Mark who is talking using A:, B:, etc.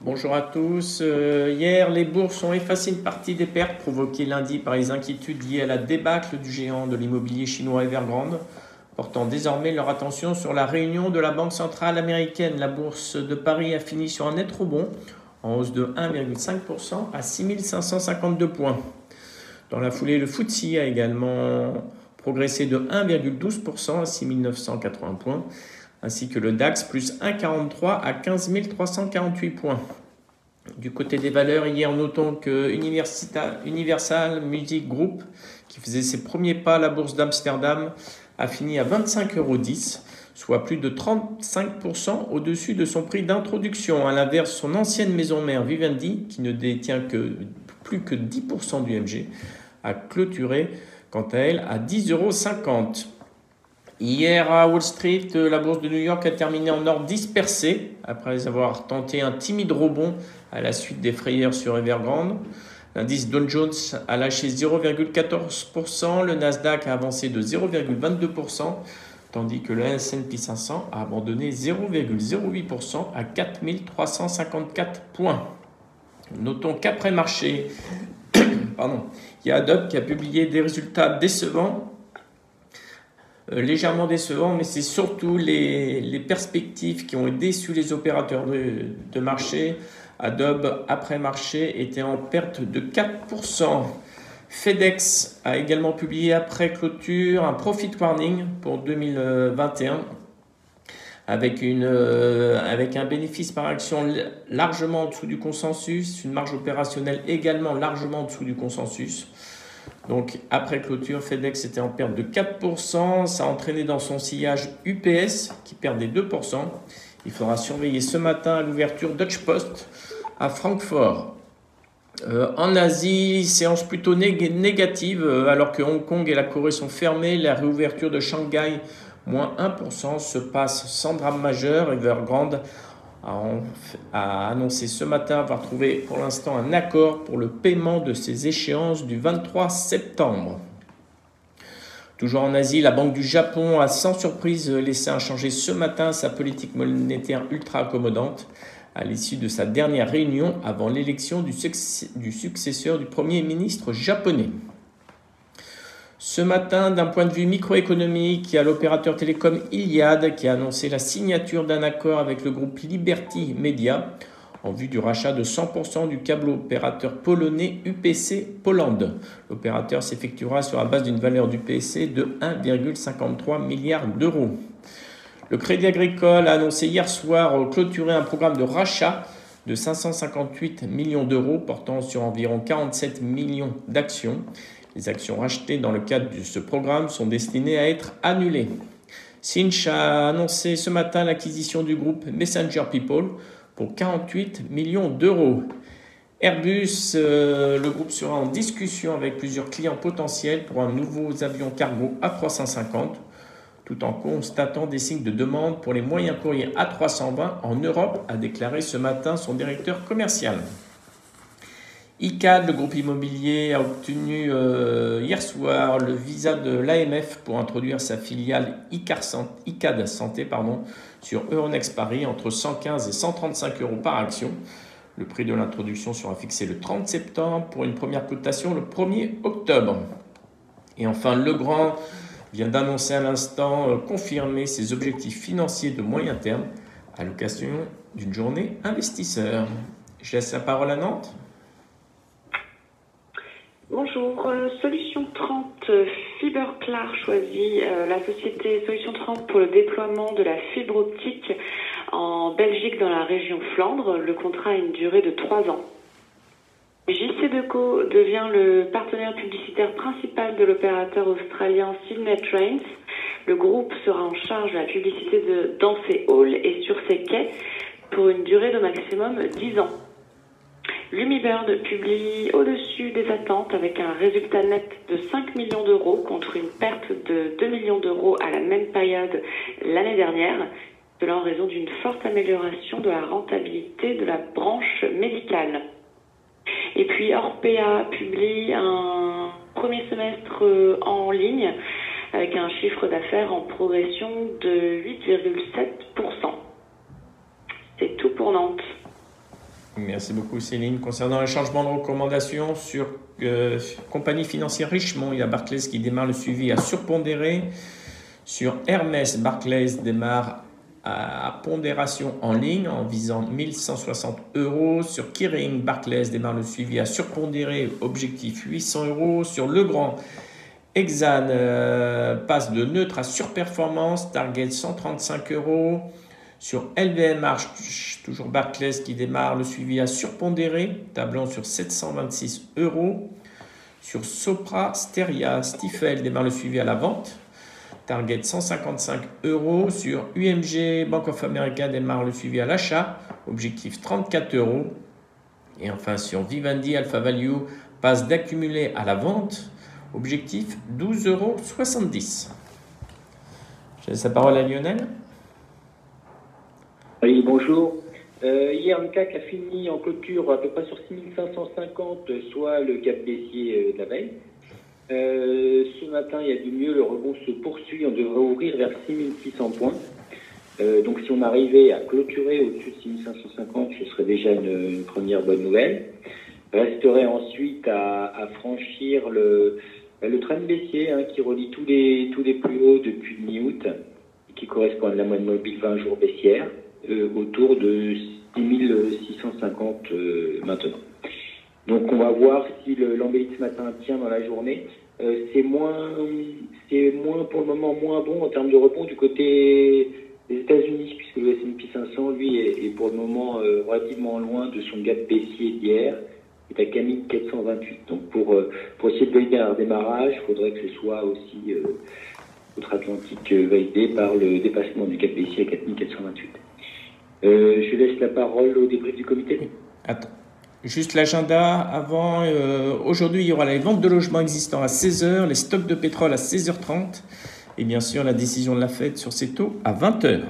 A: Bonjour à tous. Euh, hier, les bourses ont effacé une partie des pertes provoquées lundi par les inquiétudes liées à la débâcle du géant de l'immobilier chinois Evergrande, portant désormais leur attention sur la réunion de la Banque centrale américaine. La bourse de Paris a fini sur un net rebond, en hausse de 1,5% à 6552 points. Dans la foulée, le FTSE a également progressé de 1,12% à 6980 points ainsi que le DAX plus 1,43 à 15 348 points. Du côté des valeurs, hier, notons que Universal Music Group, qui faisait ses premiers pas à la bourse d'Amsterdam, a fini à 25,10 euros, soit plus de 35% au-dessus de son prix d'introduction. À l'inverse, son ancienne maison mère Vivendi, qui ne détient que plus que 10% du MG, a clôturé quant à elle à 10,50 euros. Hier à Wall Street, euh, la bourse de New York a terminé en ordre dispersé après avoir tenté un timide rebond à la suite des frayeurs sur Evergrande. L'indice Dow Jones a lâché 0,14%, le Nasdaq a avancé de 0,22%, tandis que le S&P 500 a abandonné 0,08% à 4354 points. Notons qu'après marché, pardon, il y a Adobe qui a publié des résultats décevants légèrement décevant, mais c'est surtout les, perspectives qui ont déçu les opérateurs de, marché. Adobe, après marché, était en perte de 4%. FedEx a également publié après clôture un profit warning pour 2021 avec, une, euh, avec un bénéfice par action largement en dessous du consensus, une marge opérationnelle également largement en dessous du consensus. Donc après clôture, FedEx était en perte de 4%. Ça a entraîné dans son sillage UPS qui perdait 2%. Il faudra surveiller ce matin à l'ouverture Dutch Post à Francfort. Euh, en Asie, séance plutôt négative, euh, alors que Hong Kong et la Corée sont fermés. La réouverture de Shanghai, moins 1%, se passe sans drame majeur. Evergrande a, annoncé ce matin avoir trouvé pour l'instant un accord pour le paiement de ses échéances du 23 septembre. Toujours en Asie, la Banque du Japon a sans surprise laissé inchanger ce matin sa politique monétaire ultra accommodante à l'issue de sa dernière réunion avant l'élection du, du successeur du Premier ministre japonais. Ce matin, d'un point de vue microéconomique, il y a l'opérateur télécom Iliad qui a annoncé la signature d'un accord avec le groupe Liberty Media en vue du rachat de 100% du câble opérateur polonais UPC Poland. L'opérateur s'effectuera sur la base d'une valeur du PSC de 1,53 milliard d'euros. Le Crédit Agricole a annoncé hier soir clôturer un programme de rachat de 558 millions d'euros portant sur environ 47 millions d'actions. Les actions rachetées dans le cadre de ce programme sont destinées à être annulées. Cinch a annoncé ce matin l'acquisition du groupe Messenger People pour 48 millions d'euros. Airbus, euh, le groupe sera en discussion avec plusieurs clients potentiels pour un nouveau avion cargo A350, tout en constatant des signes de demande pour les moyens courriers A320 en Europe, a déclaré ce matin son directeur commercial. ICAD, le groupe immobilier, a obtenu euh, hier soir le visa de l'AMF pour introduire sa filiale ICAD Santé sur Euronext Paris entre 115 et 135 euros par action. Le prix de l'introduction sera fixé le 30 septembre pour une première cotation le 1er octobre. Et enfin, Legrand vient d'annoncer à l'instant euh, confirmer ses objectifs financiers de moyen terme à l'occasion d'une journée investisseur. Je laisse la parole à Nantes.
B: Bonjour, euh, Solution 30 euh, Fiberclar choisit euh, la société Solution 30 pour le déploiement de la fibre optique en Belgique dans la région Flandre. Le contrat a une durée de 3 ans. JC Deco devient le partenaire publicitaire principal de l'opérateur australien Sydney Trains. Le groupe sera en charge de la publicité de, dans ses halls et sur ses quais pour une durée de maximum 10 ans. Lumibird publie au-dessus des attentes avec un résultat net de 5 millions d'euros contre une perte de 2 millions d'euros à la même période l'année dernière, cela en raison d'une forte amélioration de la rentabilité de la branche médicale. Et puis Orpea publie un premier semestre en ligne avec un chiffre d'affaires en progression de 8,7%. C'est tout pour Nantes.
A: Merci beaucoup Céline. Concernant un changement de recommandation sur euh, compagnie financière Richemont, il y a Barclays qui démarre le suivi à surpondérer. Sur Hermès, Barclays démarre à pondération en ligne en visant 1160 euros. Sur Kering, Barclays démarre le suivi à surpondérer, objectif 800 euros. Sur Legrand, Exane euh, passe de neutre à surperformance, target 135 euros. Sur LVMH, toujours Barclays qui démarre le suivi à surpondérer, tablant sur 726 euros. Sur Sopra Steria, Stifel démarre le suivi à la vente, target 155 euros. Sur UMG, Bank of America démarre le suivi à l'achat, objectif 34 euros. Et enfin sur Vivendi, Alpha Value passe d'accumuler à la vente, objectif 12,70 euros. Je laisse la parole à Lionel.
C: Bonjour. Euh, hier, le CAC a fini en clôture à peu près sur 6550, soit le cap baissier euh, de la veille. Euh, ce matin, il y a du mieux, le rebond se poursuit, on devrait ouvrir vers 6600 points. donc si on arrivait à clôturer au-dessus de 6550, ce serait déjà une, première bonne nouvelle. Resterait ensuite à, franchir le, le train baissier hein, qui relie tous les, tous les plus hauts depuis mi-août, qui correspond à la moyenne mobile 20 jours baissière. Euh, autour de 6650 euh, maintenant. Donc on va voir si l'embellie ce matin tient dans la journée. Euh, c'est moins, c'est moins pour le moment moins bon en termes de rebond du côté des États-Unis, puisque le S&P 500 lui est, pour le moment relativement loin de son gap baissier d'hier, est à 4428. Donc pour pour essayer de valider un démarrage, il faudrait que ce soit aussi outre-Atlantique validé par le dépassement du gap baissier à 4428. Euh, je laisse la parole au débrief du comité.
A: Attends. Juste l'agenda avant. Euh, aujourd'hui, il y aura les ventes de logements existants à 16h, les stocks de pétrole à 16h30 et bien sûr la décision de la Fed sur ces taux à 20h.